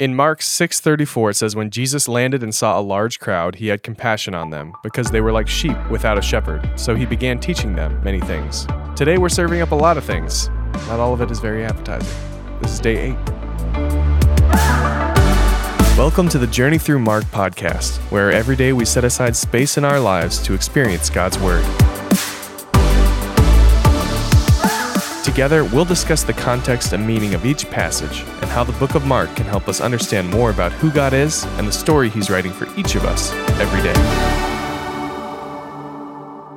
In Mark 6:34 it says when Jesus landed and saw a large crowd, he had compassion on them because they were like sheep without a shepherd. So he began teaching them many things. Today we're serving up a lot of things. Not all of it is very appetizing. This is day 8. Welcome to the Journey Through Mark podcast, where every day we set aside space in our lives to experience God's word. Together, we'll discuss the context and meaning of each passage and how the book of Mark can help us understand more about who God is and the story he's writing for each of us every day.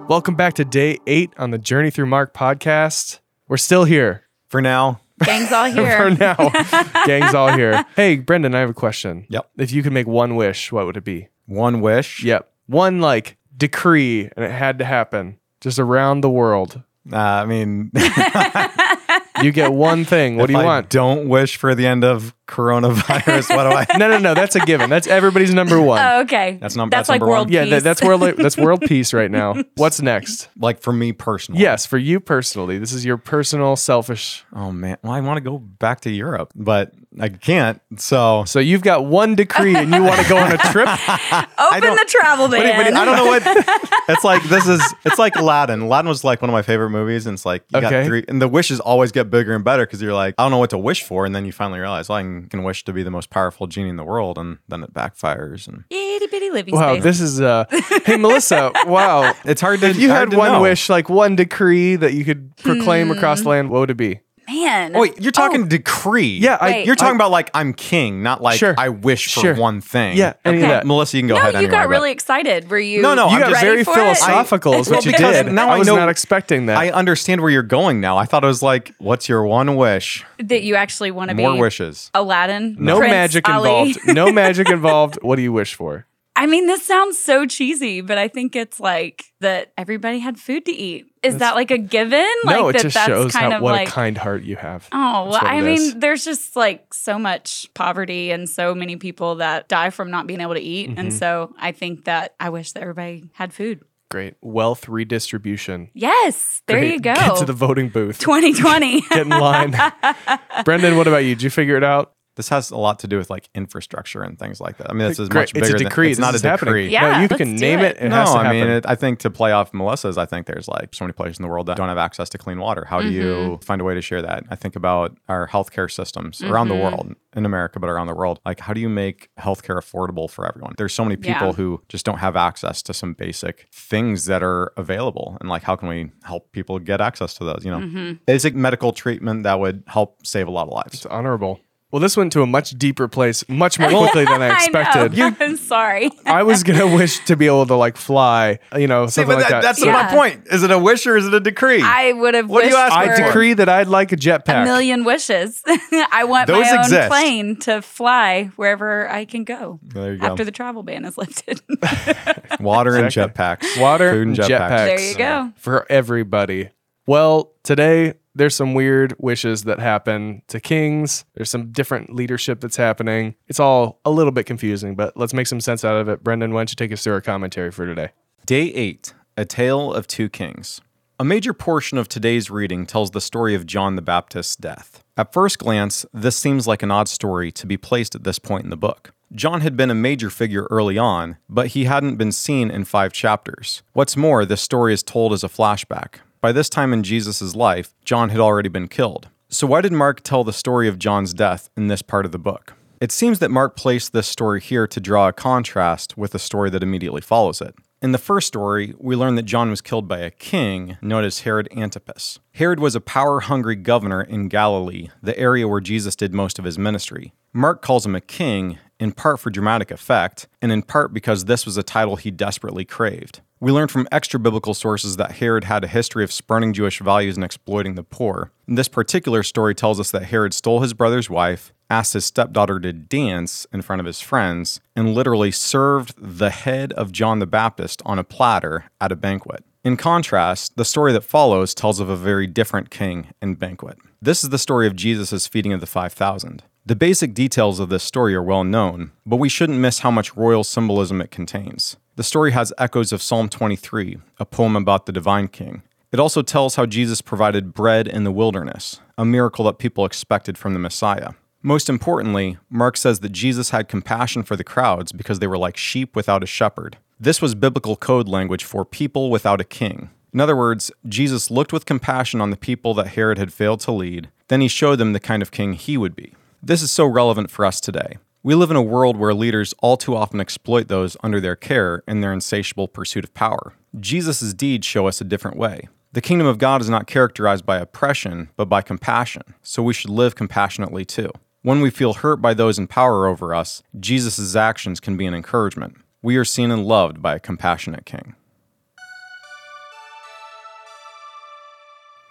Welcome back to day eight on the Journey Through Mark podcast. We're still here for now. Gang's all here. for now. Gang's all here. Hey, Brendan, I have a question. Yep. If you could make one wish, what would it be? One wish. Yep. One like decree and it had to happen just around the world. Uh, I mean, You get one thing. What do you I want? Don't wish for the end of coronavirus. what do I? No, no, no. That's a given. That's everybody's number one. Oh, okay. That's num- That's that's like number one. world yeah, peace. that, that's world. That's world peace right now. What's next? Like for me personally. Yes, for you personally. This is your personal, selfish. Oh man. Well, I want to go back to Europe, but I can't. So So you've got one decree, and you want to go on a trip. Open the travel ban. Wait, wait, I don't know what. It's like this is. It's like Aladdin. Aladdin was like one of my favorite movies, and it's like you Okay. got three, and the wishes always get bigger and better because you're like, I don't know what to wish for, and then you finally realize, well, I can, can wish to be the most powerful genie in the world, and then it backfires, and Itty bitty living Wow, space. this is. uh Hey, Melissa. Wow. it's hard to. If you hard had to one know. wish, like one decree that you could proclaim across the land, what would it be? Man. Oh, wait, you're talking Oh, decree. Yeah, I- Wait. You're talking I- about like I'm king, not like Sure. I wish for Sure. one thing. Yeah, any of Okay. that. Melissa, you can go ahead. no, you anyway, got but really excited. Were you? No, no, You I'm got just- very ready for philosophical, is what Well, you did. now I I was know- not expecting that. I understand where you're going now. I thought it was like, what's your one wish? that you actually want to be More wishes. Aladdin. no Prince magic Ali. involved. No magic involved. What do you wish for? I mean, this sounds so cheesy, but I think it's like that everybody had food to eat. Is that like a given? no, like it that just that's shows kind how of what like a kind heart you have. Oh, well, I mean, is. there's just like so much poverty and so many people that die from not being able to eat. And Mm-hmm. so I think that I wish that everybody had food. Great wealth redistribution. Yes, there Great. you go. Get to the voting booth. 2020. Get in line. Brendan, what about you? Did you figure it out? This has a lot to do with like infrastructure and things like that. I mean, this is Great. much It's bigger a than decree. it's This not is a happening. decree. Yeah, no, you let's can do name it. it. It no, has to I mean, it, I think to play off Melissa's, I think there's like so many places in the world that don't have access to clean water. How do you Mm-hmm. find a way to share that? I think about our healthcare systems around Mm-hmm. the world, in America, but around the world. Like, how do you make healthcare affordable for everyone? There's so many people Yeah. who just don't have access to some basic things that are available. And like, how can we help people get access to those? You know, Mm-hmm. basic medical treatment that would help save a lot of lives. it's honorable. Well, this went to a much deeper place, much more quickly than I expected. I I'm sorry. I was gonna wish to be able to like fly, you know, See, something but like that- that. that's Yeah. my point. Is it a wish or is it a decree? I would have What do wished you ask for I for? decree that I'd like a jetpack. a million wishes. I want Those my own exist. plane to fly wherever I can go there you go. after the travel ban is lifted. Water and Exactly. jetpacks. Water Food and and jetpacks. jetpacks. there you go. for everybody. Well, today there's some weird wishes that happen to kings. There's some different leadership that's happening. It's all a little bit confusing, but let's make some sense out of it. Brendan, why don't you take us through our commentary for today? Day 8 A Tale of Two Kings. A major portion of today's reading tells the story of John the Baptist's death. At first glance, this seems like an odd story to be placed at this point in the book. John had been a major figure early on, but he hadn't been seen in five chapters. What's more, this story is told as a flashback. By this time in Jesus' life, John had already been killed. So, why did Mark tell the story of John's death in this part of the book? It seems that Mark placed this story here to draw a contrast with the story that immediately follows it. In the first story, we learn that John was killed by a king known as Herod Antipas. Herod was a power hungry governor in Galilee, the area where Jesus did most of his ministry. Mark calls him a king, in part for dramatic effect, and in part because this was a title he desperately craved. We learn from extra biblical sources that Herod had a history of spurning Jewish values and exploiting the poor. And this particular story tells us that Herod stole his brother's wife, asked his stepdaughter to dance in front of his friends, and literally served the head of John the Baptist on a platter at a banquet. In contrast, the story that follows tells of a very different king and banquet. This is the story of Jesus' feeding of the 5,000. The basic details of this story are well known, but we shouldn't miss how much royal symbolism it contains. The story has echoes of Psalm 23, a poem about the divine king. It also tells how Jesus provided bread in the wilderness, a miracle that people expected from the Messiah. Most importantly, Mark says that Jesus had compassion for the crowds because they were like sheep without a shepherd. This was biblical code language for people without a king. In other words, Jesus looked with compassion on the people that Herod had failed to lead, then he showed them the kind of king he would be. This is so relevant for us today. We live in a world where leaders all too often exploit those under their care in their insatiable pursuit of power. Jesus' deeds show us a different way. The kingdom of God is not characterized by oppression, but by compassion, so we should live compassionately too. When we feel hurt by those in power over us, Jesus' actions can be an encouragement. We are seen and loved by a compassionate king.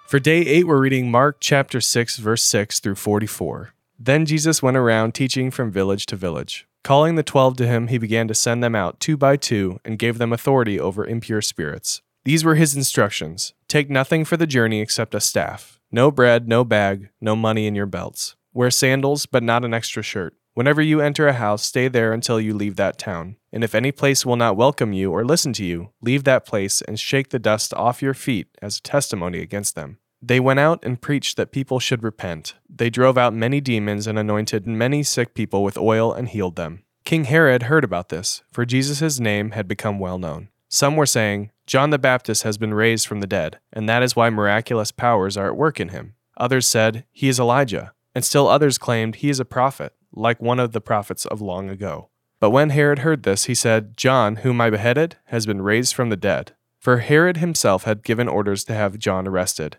For day 8, we're reading Mark chapter 6, verse 6 through 44. Then Jesus went around teaching from village to village. Calling the twelve to him, he began to send them out two by two and gave them authority over impure spirits. These were his instructions Take nothing for the journey except a staff, no bread, no bag, no money in your belts. Wear sandals, but not an extra shirt. Whenever you enter a house, stay there until you leave that town. And if any place will not welcome you or listen to you, leave that place and shake the dust off your feet as a testimony against them. They went out and preached that people should repent. They drove out many demons and anointed many sick people with oil and healed them. King Herod heard about this, for Jesus' name had become well known. Some were saying, John the Baptist has been raised from the dead, and that is why miraculous powers are at work in him. Others said, He is Elijah, and still others claimed he is a prophet like one of the prophets of long ago. But when Herod heard this, he said, John, whom I beheaded, has been raised from the dead. For Herod himself had given orders to have John arrested,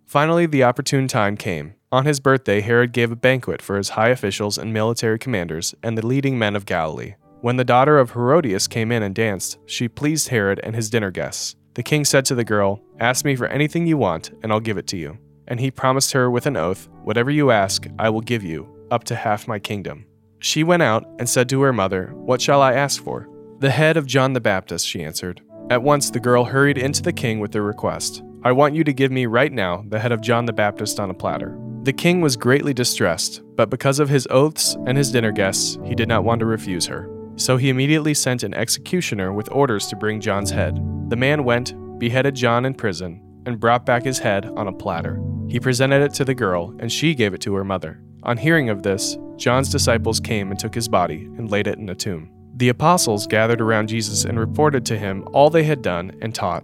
Finally, the opportune time came. On his birthday, Herod gave a banquet for his high officials and military commanders and the leading men of Galilee. When the daughter of Herodias came in and danced, she pleased Herod and his dinner guests. The king said to the girl, Ask me for anything you want, and I'll give it to you. And he promised her with an oath, Whatever you ask, I will give you, up to half my kingdom. She went out and said to her mother, What shall I ask for? The head of John the Baptist, she answered. At once the girl hurried into the king with the request I want you to give me right now the head of John the Baptist on a platter. The king was greatly distressed, but because of his oaths and his dinner guests, he did not want to refuse her. So he immediately sent an executioner with orders to bring John's head. The man went, beheaded John in prison, and brought back his head on a platter. He presented it to the girl, and she gave it to her mother. On hearing of this, John's disciples came and took his body and laid it in a tomb. The apostles gathered around Jesus and reported to him all they had done and taught.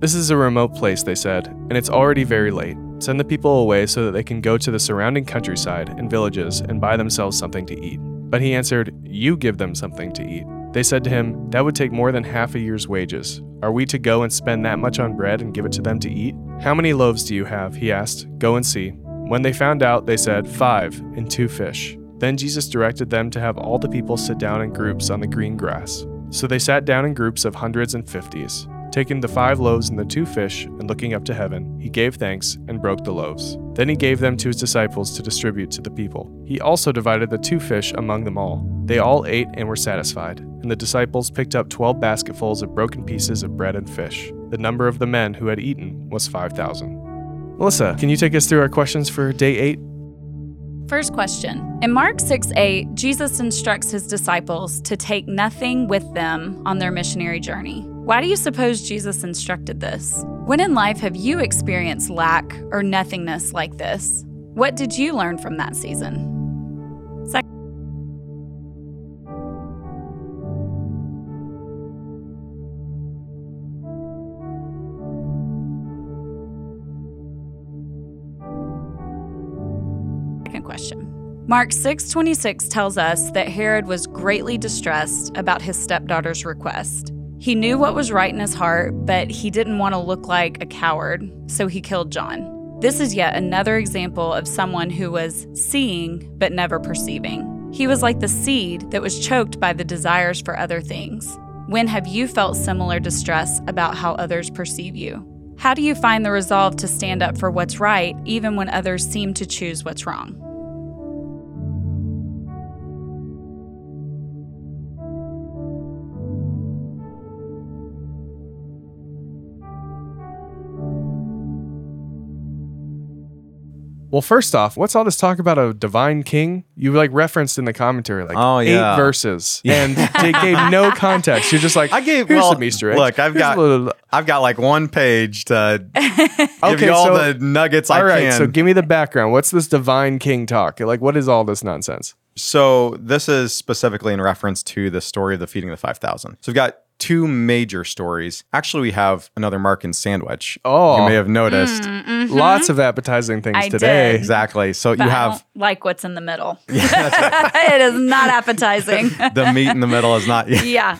This is a remote place, they said, and it's already very late. Send the people away so that they can go to the surrounding countryside and villages and buy themselves something to eat. But he answered, You give them something to eat. They said to him, That would take more than half a year's wages. Are we to go and spend that much on bread and give it to them to eat? How many loaves do you have? He asked. Go and see. When they found out, they said, Five and two fish. Then Jesus directed them to have all the people sit down in groups on the green grass. So they sat down in groups of hundreds and fifties. Taking the five loaves and the two fish, and looking up to heaven, he gave thanks and broke the loaves. Then he gave them to his disciples to distribute to the people. He also divided the two fish among them all. They all ate and were satisfied, and the disciples picked up twelve basketfuls of broken pieces of bread and fish. The number of the men who had eaten was 5,000. Melissa, can you take us through our questions for day eight? First question. In Mark 6 8, Jesus instructs his disciples to take nothing with them on their missionary journey. Why do you suppose Jesus instructed this? When in life have you experienced lack or nothingness like this? What did you learn from that season? Second question. Mark 6:26 tells us that Herod was greatly distressed about his stepdaughter's request. He knew what was right in his heart, but he didn't want to look like a coward, so he killed John. This is yet another example of someone who was seeing but never perceiving. He was like the seed that was choked by the desires for other things. When have you felt similar distress about how others perceive you? How do you find the resolve to stand up for what's right even when others seem to choose what's wrong? Well, first off, what's all this talk about a divine king? You like referenced in the commentary like Oh, yeah. eight verses, and they gave no context. You're just like, I gave here's well, some Easter eggs. Look, I've Here's a got little- I've got like one page to give Okay, you all so- the nuggets I all right. can. So give me the background. What's this divine king talk? Like, what is all this nonsense? So this is specifically in reference to the story of the feeding of the 5,000. So we've got two major stories. Actually, we have another Markan sandwich. Oh. You may have noticed. Lots of appetizing things Mm-hmm. I today. did. Exactly. So But you I have don't like what's in the middle. it is not appetizing. the meat in the middle is not yeah.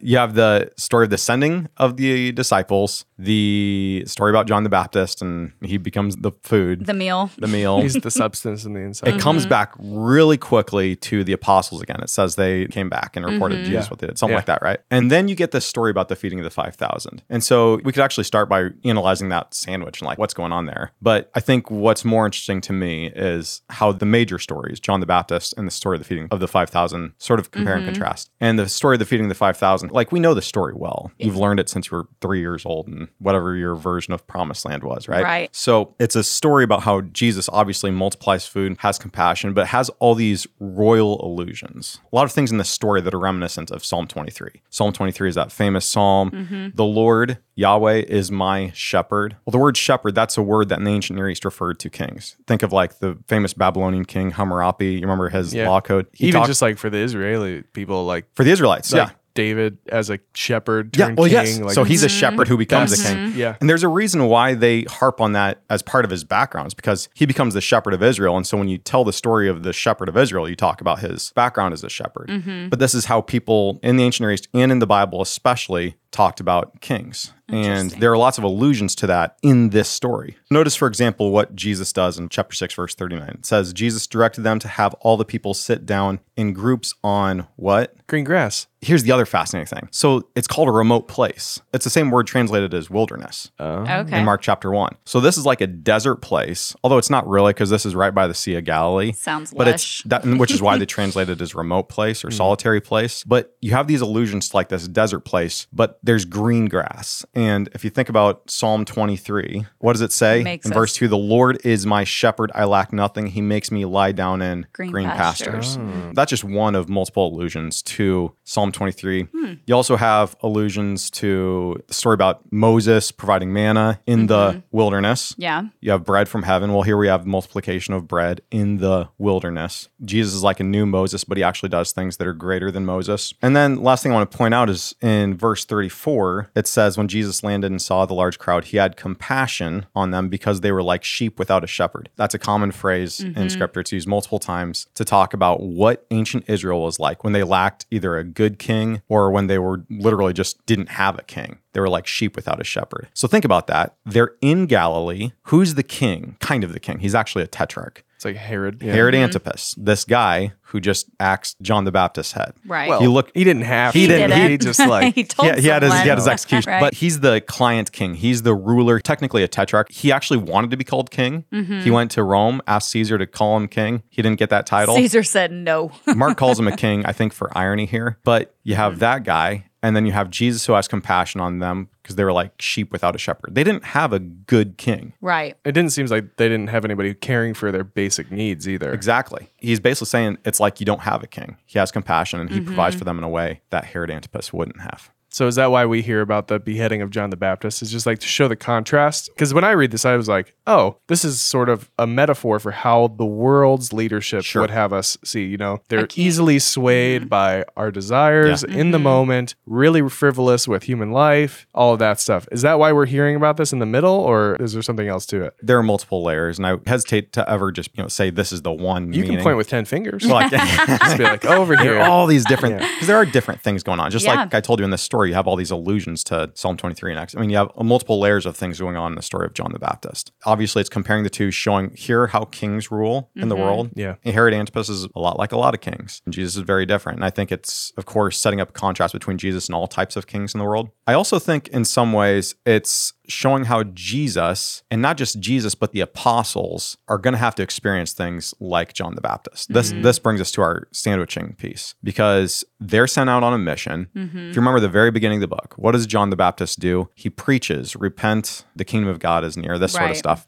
you have the story of the sending of the disciples, the story about John the Baptist and he becomes the food, The meal. the meal. He's the substance in the inside. it comes Mm-hmm. back really quickly to the apostles again. It says they came back and reported Mm-hmm. Jesus Yeah. what they did, something Yeah. like that, right? And then you get this story about the feeding of the 5,000. And so we could actually start by analyzing that sandwich and like what's going on there. But I think what's more interesting to me is how the major stories, John the Baptist and the story of the feeding of the 5,000, sort of compare Mm-hmm. and contrast. And the story of the feeding of the 5,000, like we know the story well. You've learned it since you were three years old and whatever your version of Promiseland was, right? Right. So it's a story about how Jesus obviously multiplies food, has compassion, but has all these royal illusions. A lot of things in this story that are reminiscent of Psalm 23. Psalm 23 is that famous psalm, mm-hmm. the Lord, Yahweh, is my shepherd. Well, the word shepherd, that's a word that in the ancient Near East referred to kings. Think of like the famous Babylonian king Hammurabi. You remember his Yeah. law code? He Even talked- just like for the Israeli people, like, for the Israelites, like yeah. David as a shepherd Yeah, well, king. yes. Like, so he's a mm-hmm. shepherd who becomes a king. Mm-hmm. Yeah. And there's a reason why they harp on that as part of his background is because he becomes the shepherd of Israel. And so when you tell the story of the shepherd of Israel, you talk about his background as a shepherd. Mm-hmm. But this is how people in the ancient Near East and in the Bible, especially, talked about kings. And there are lots of allusions to that in this story. Notice, for example, what Jesus does in chapter 6, verse 39. It says, Jesus directed them to have all the people sit down in groups on what? Green grass. Here's the other fascinating thing. So it's called a remote place. It's the same word translated as wilderness oh. Okay. in Mark chapter 1. So this is like a desert place, although it's not really because this is right by the Sea of Galilee. Sounds But lush. it's that, which is why they translate it as remote place or hmm. solitary place. But you have these allusions to like this desert place, but there's green grass. And if you think about Psalm 23, what does it say Makes in verse 2? The Lord is my shepherd, I lack nothing. He makes me lie down in green, Green pastures. pastures. That's just one of multiple allusions to Psalm 23. Hmm. You also have allusions to the story about Moses providing manna in the wilderness. yeah. You have bread from heaven. Well, here we have multiplication of bread in the wilderness. Jesus is like a new Moses, but he actually does things that are greater than Moses. And then last thing I want to point out is in verse 34, it says, When Jesus landed and saw the large crowd, he had compassion on them because they were like sheep without a shepherd. That's a common phrase in mm-hmm. scripture. It's used multiple times to talk about what ancient Israel was like when they lacked either a good king or when they were literally just didn't have a king. They were like sheep without a shepherd. So think about that. They're in Galilee. Who's the king? Kind of the king. He's actually a tetrarch. It's like Herod. Yeah. Herod Antipas, this guy who just axed John the Baptist's head. Right. Well, You look- he didn't have He to. didn't. He, didn't. just like he told Yeah, he had his he had his execution, Right. but he's the client king. He's the ruler, technically a tetrarch. He actually wanted to be called king. Mm-hmm. He went to Rome, asked Caesar to call him king. He didn't get that title. Caesar said no. Mark calls him a king, I think, for irony here. But you have Mm-hmm. that guy, and then you have Jesus who has compassion on them because they were like sheep without a shepherd. They didn't have a good king. right. it didn't seem like they didn't have anybody caring for their basic needs either. Exactly. He's basically saying it's like you don't have a king. He has compassion and he mm-hmm. provides for them in a way that Herod Antipas wouldn't have. So is that why we hear about the beheading of John the Baptist? It's just like to show the contrast? Because when I read this, I was like, oh, this is sort of a metaphor for how the world's leadership Sure. would have us see. You know, they're easily swayed by our desires in the Mhm. moment, really frivolous with human life, all of that stuff. Is that why we're hearing about this in the middle, or is there something else to it? There are multiple layers, and I hesitate to ever just you know say this is the one. You can point with 10 fingers. Well, I Just be like, over here. all these different Yeah. because there are different things going on. Just Yeah. like I told you in this story, you have all these allusions to Psalm 23 and Acts. I mean, you have multiple layers of things going on in the story of John the Baptist. Obviously, it's comparing the two, showing here how kings rule in the Mm-hmm. world. Yeah. And Herod Antipas is a lot like a lot of kings. And Jesus is very different. And I think it's, of course, setting up contrast between Jesus and all types of kings in the world. I also think in some ways it's showing how Jesus, and not just Jesus, but the apostles, are going to have to experience things like John the Baptist. This this brings us to our sandwiching piece because they're sent out on a mission. If you remember the very beginning of the book, what does John the Baptist do? He preaches, repent, the kingdom of God is near, this sort of stuff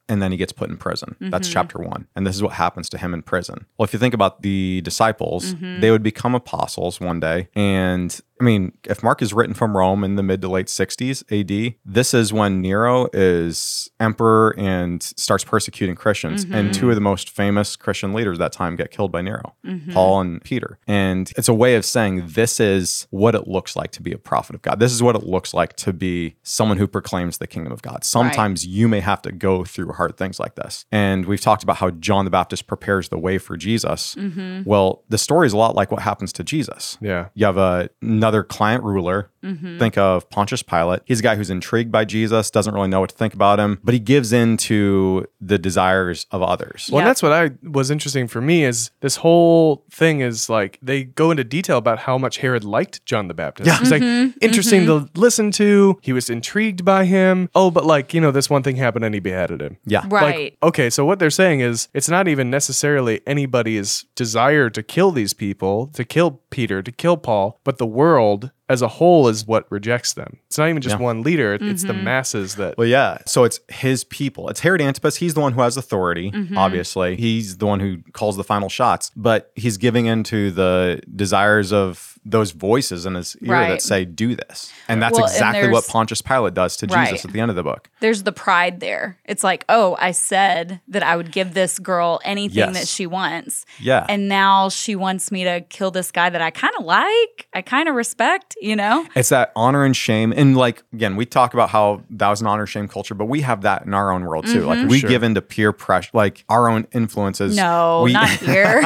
and then he gets put in prison. That's mm-hmm. chapter one. And this is what happens to him in prison. Well, if you think about the disciples, mm-hmm. they would become apostles one day. And I mean, if Mark is written from Rome in the mid to late 60s AD, this is when Nero is emperor and starts persecuting Christians. And two mm-hmm. of the most famous Christian leaders that time get killed by Nero, Paul and Peter. And it's a way of saying this is what it looks like to be a prophet of God. This is what it looks like to be someone who proclaims the kingdom of God. Sometimes you may have to go through hard things like this. And we've talked about how John the Baptist prepares the way for Jesus. Mm-hmm. Well, the story is a lot like what happens to Jesus. Yeah. You have a, another client ruler. Mm-hmm. Think of Pontius Pilate. He's a guy who's intrigued by Jesus, doesn't really know what to think about him, but he gives in to the desires of others. Well, Yeah. that's what I was interesting for me is this whole thing is like they go into detail about how much Herod liked John the Baptist. Yeah. It's like Mm-hmm. interesting to listen to. He was intrigued by him. Oh, but like, you know, this one thing happened and he beheaded him. Yeah. Right. Like, okay, so what they're saying is it's not even necessarily anybody's desire to kill these people, to kill Peter, to kill Paul, but the world as a whole is what rejects them. It's not even just Yeah. one leader, it's the Mm-hmm. masses that Well, yeah. So it's his people. It's Herod Antipas. He's the one who has authority, Mm-hmm. obviously. He's the one who calls the final shots, but he's giving into the desires of those voices in his ear Right. that say, do this. And that's Well, and exactly what Pontius Pilate does to Right. Jesus at the end of the book. There's the pride there. It's like, oh, I said that I would give this girl anything Yes. that she wants. Yeah. And now she wants me to kill this guy that I kind of like, I kind of respect, you know? It's that honor and shame. And like, again, we talk about how that was an honor shame culture, but we have that in our own world too. Like, we Sure. give into peer pressure, like our own influences. Mm-hmm. No, we, not here.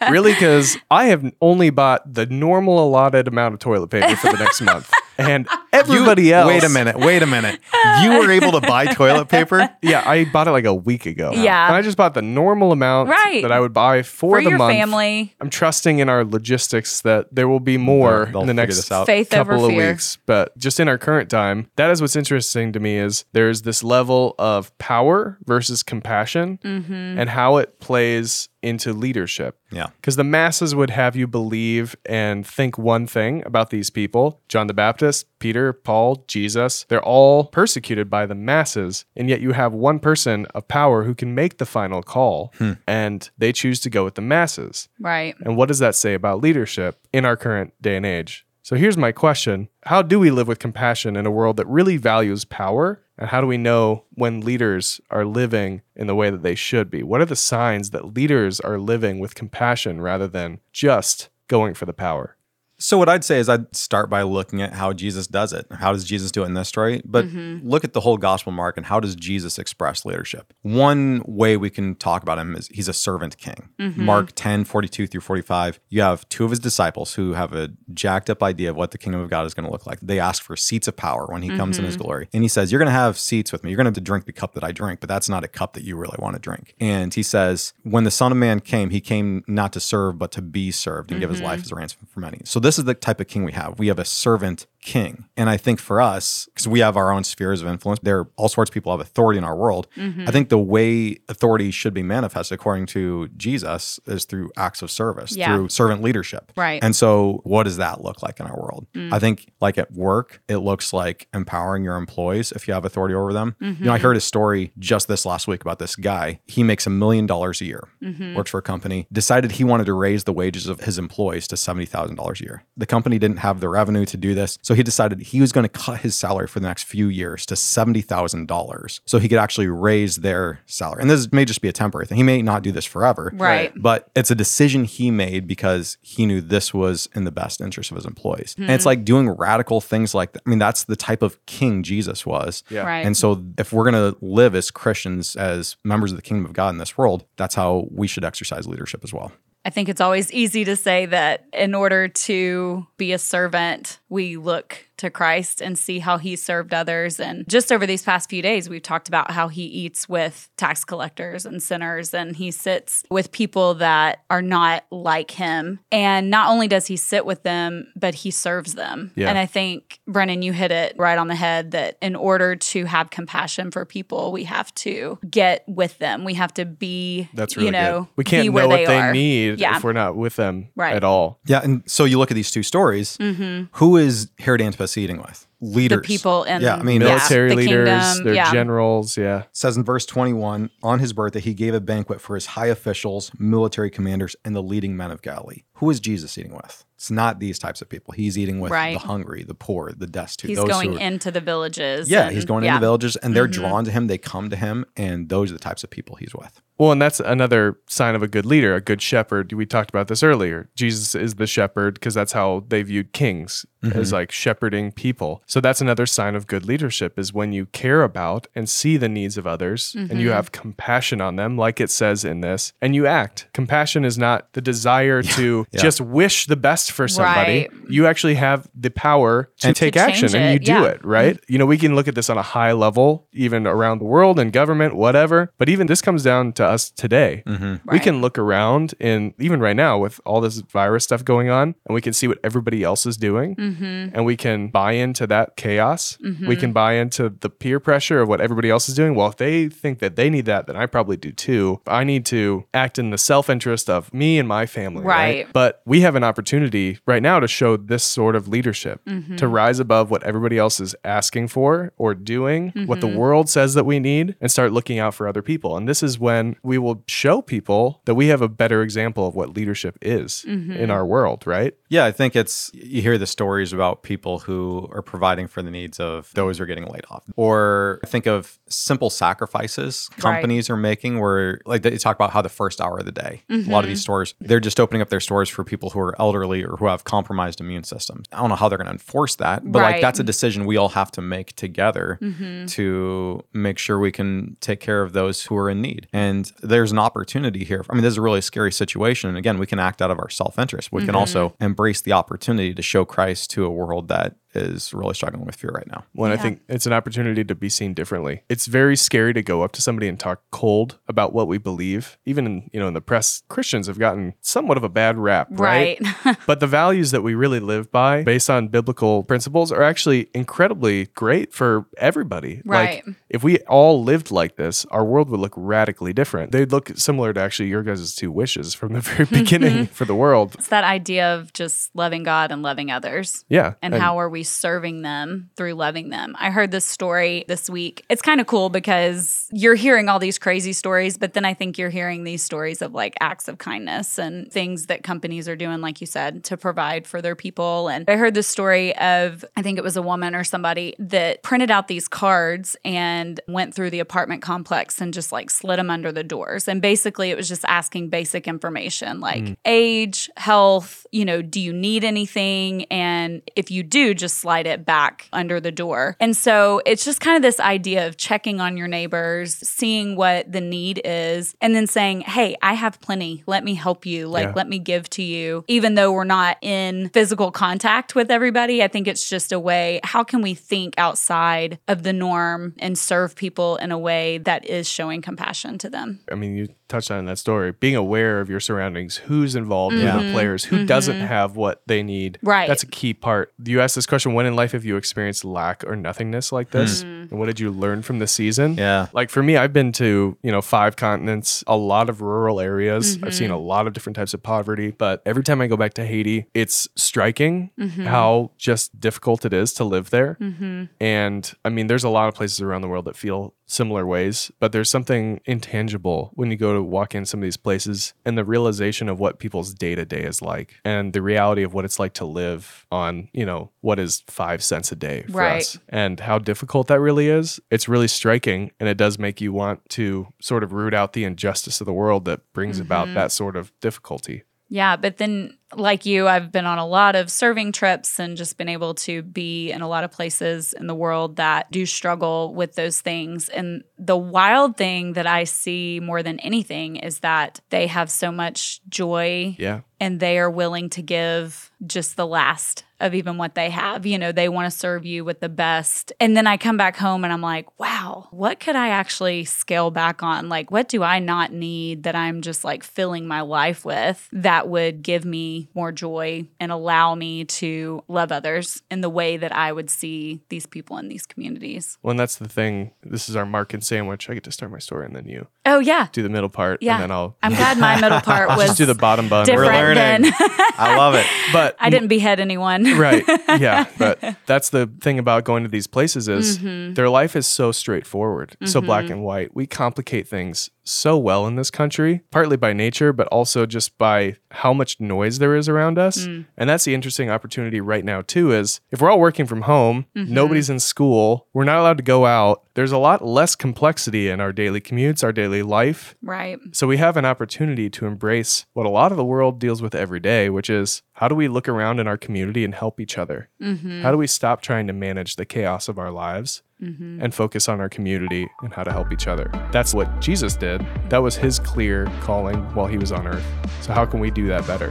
really because I have only bought the normal allotted amount of toilet paper for the next month. And everybody You- else Wait a minute. Wait a minute. You were able to buy toilet paper? Yeah, I bought it like a week ago. Yeah. And I just bought the normal amount Right. that I would buy for, For the your month. family. I'm trusting in our logistics that there will be more They'll- they'll in the next out. Faith over couple of fear. weeks. But just in our current time, that is what's interesting to me is there's this level of power versus compassion Mm-hmm. and how it plays into leadership. Yeah. Because the masses would have you believe and think one thing about these people John the Baptist, Peter, Paul, Jesus. They're all persecuted by the masses. And yet you have one person of power who can make the final call. Hmm. And they choose to go with the masses. right. And what does that say about leadership in our current day and age? So here's my question How do we live with compassion in a world that really values power? And how do we know when leaders are living in the way that they should be? What are the signs that leaders are living with compassion rather than just going for the power? So what I'd say is I'd start by looking at how Jesus does it. How does Jesus do it in this story? But mm-hmm. look at the whole gospel mark and how does Jesus express leadership? One way we can talk about him is he's a servant king. Mm-hmm. Mark 10, 42 through 45. You have two of his disciples who have a jacked up idea of what the kingdom of God is going to look like. They ask for seats of power when he comes in his mm-hmm. glory. And he says, You're going to have seats with me. You're going to have to drink the cup that I drink, but that's not a cup that you really want to drink. And he says, When the Son of Man came, he came not to serve, but to be served and give his life as a ransom for many. So this is the type of king we have. We have a servant king. And I think for us, because we have our own spheres of influence, there are all sorts of people have authority in our world. Mm-hmm. I think the way authority should be manifested according to Jesus is through acts of service, Yeah. through servant leadership. Right. And so what does that look like in our world? Mm. I think like at work, it looks like empowering your employees if you have authority over them. You know, I mm-hmm. heard a story just this last week about this guy. He makes a million dollars a year, mm-hmm. works for a company, decided he wanted to raise the wages of his employees to $70,000 a year. The company didn't have the revenue to do this. So So he decided he was going to cut his salary for the next few years to $70,000 so he could actually raise their salary. And this may just be a temporary thing. He may not do this forever. Right. But it's a decision he made because he knew this was in the best interest of his employees. And Hmm. it's like doing radical things like that. I mean, that's the type of king Jesus was. Yeah. Right. And so if we're going to live as Christians, as members of the kingdom of God in this world, that's how we should exercise leadership as well. I think it's always easy to say that in order to be a servant, we look to Christ and see how he served others. And just over these past few days, we've talked about how he eats with tax collectors and sinners and he sits with people that are not like him. And not only does he sit with them, but he serves them. Yeah. And I think, Brendan, you hit it right on the head that in order to have compassion for people, we have to get with them. We have to be, That's really you know, good. We can't be where know what they they are. need Yeah. if we're not with them Right. at all. Yeah. And so you look at these two stories. Mm-hmm. Who is Herod Antipas eating with? Leaders. Mm-hmm. the people in Yeah, I mean, yeah, Military the leaders, kingdom, their yeah. generals, yeah. says in verse 21 on his birthday he gave a banquet for his high officials military commanders and the leading men of galilee who is jesus eating with it's not these types of people he's eating with Right. the hungry the poor the destitute He's those going who are, into the villages. yeah and- he's going yeah. into villages and they're Mhm. drawn to him they come to him and those are the types of people he's with Well, and that's another sign of a good leader, a good shepherd. We talked about this earlier. Jesus is the shepherd because that's how they viewed kings as like shepherding people. So that's another sign of good leadership is when you care about and see the needs of others and you have compassion on them, like it says in this, and you act. Compassion is not the desire to Yeah. just wish the best for somebody. Right. You actually have the power to And- take To action change and you do yeah. it, right? You know, we can look at this on a high level, even around the world and government, whatever. But even this comes down to us today. Mm-hmm. We Right. can look around and even right now with all this virus stuff going on, and we can see what everybody else is doing, Mm-hmm. and we can buy into that chaos. We can buy into the peer pressure of what everybody else is doing. Well, if they think that they need that, then I probably do too. I need to act in the self interest of me and my family, right? Right. But we have an opportunity right now to show this sort of leadership, Mm-hmm. to rise above what everybody else is asking for or doing, what Mm-hmm. the world says that we need, and start looking out for other people. And this is when we will show people that we have a better example of what leadership is Mm-hmm. in our world, right? yeah i think it's you hear the stories about people who are providing for the needs of those who are getting laid off. Or think of simple sacrifices companies are making where like they talk about how the first hour of the day a lot of these stores they're just opening up their stores for people who are elderly or who have compromised immune systems. I don't know how they're going to enforce that but like that's a decision we all have to make together Mm-hmm. to make sure we can take care of those who are in need. And there's an opportunity here. I mean this is a really scary situation. And again we can act out of our self-interest. We Mm-hmm. can also embrace the opportunity to show christ to a world that is really struggling with fear right now when I think it's an opportunity to be seen differently. It's very scary to go up to somebody and talk cold about what we believe. Even in, you know, in the press, Christians have gotten somewhat of a bad rap, right? Right. but the values that we really live by based on biblical principles are actually incredibly great for everybody. Right. Like if we all lived like this, our world would look radically different. They'd look similar to actually your guys' two wishes from the very beginning mm-hmm. for the world. it's that idea of just loving God and loving others. Yeah. And, how are we serving them through loving them? I heard this story this week. It's kind of cool because you're hearing all these crazy stories, but then I think you're hearing these stories of like acts of kindness and things that companies are doing, like you said, to provide for their people. And I heard this story of, I think it was a woman or somebody that printed out these cards and went through the apartment complex and just like slid them under the doors. And basically, it was just asking basic information like mm. age, health, you know, do you need anything? And if you do, just slide it back under the door. And so it's just kind of this idea of checking on your neighbors, seeing what the need is, and then saying, hey, I have plenty. Let me help you. Like, Yeah. let me give to you. Even though we're not in physical contact with everybody, I think it's just a way. How can we think outside of the norm and serve people in a way that is showing compassion to them? I mean, you touched on in that story, being aware of your surroundings, who's involved Yeah. in the players, who doesn't have what they need. Mm-hmm. Right. That's a key part. You asked this question when in life have you experienced lack or nothingness like this? Mm-hmm. And what did you learn from the season? Yeah. Like for me, I've been to, you know, five continents, a lot of rural areas. I've seen a Mm-hmm. lot of different types of poverty. But every time I go back to Haiti, it's striking Mm-hmm. how just difficult it is to live there. Mm-hmm. And I mean, there's a lot of places around the world that feel similar ways, but there's something intangible when you go to walk in some of these places and the realization of what people's day to day is like and the reality of what it's like to live on, you know, what is five cents a day for Right. us and how difficult that really is. It's really striking and it does make you want to sort of root out the injustice of the world that brings about mm-hmm. that sort of difficulty. Yeah, but then like you, I've been on a lot of serving trips and just been able to be in a lot of places in the world that do struggle with those things. And the wild thing that I see more than anything is that they have so much joy Yeah. and they are willing to give just the last of even what they have. You know, they want to serve you with the best. And then I come back home and I'm like, wow, what could I actually scale back on? Like, what do I not need that I'm just like filling my life with that would give me more joy and allow me to love others in the way that I would see these people in these communities? Well, and that's the thing. This is our Markan sandwich. I get to start my story and then you Oh, yeah. do the middle part Yeah. and then I'll I'm glad my middle part was just do the bottom bun. We're learning. I love it. But I didn't behead anyone. right yeah but that's the thing about going to these places is Mm-hmm. their life is so straightforward so black and white we complicate things so well in this country partly by nature but also just by how much noise there is around us Mm. and that's the interesting opportunity right now too is if we're all working from home Mm-hmm. nobody's in school we're not allowed to go out there's a lot less complexity in our daily commutes our daily life Right. so we have an opportunity to embrace what a lot of the world deals with every day, which is how do we look around in our community and help each other? Mm-hmm. How do we stop trying to manage the chaos of our lives mm-hmm. and focus on our community and how to help each other? That's what Jesus did. That was his clear calling while he was on earth. So how can we do that better?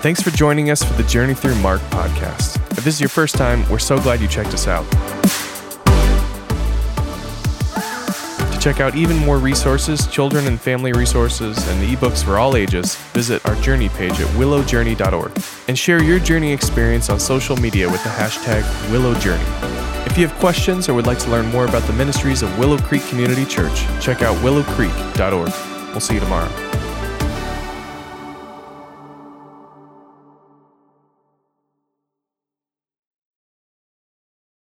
Thanks for joining us for the Journey Through Mark podcast. If this is your first time, we're so glad you checked us out. Check out even more resources, children and family resources, and ebooks for all ages, visit our journey page at willowjourney.org and share your journey experience on social media with the hashtag WillowJourney. If you have questions or would like to learn more about the ministries of Willow Creek Community Church, check out willowcreek.org. We'll see you tomorrow.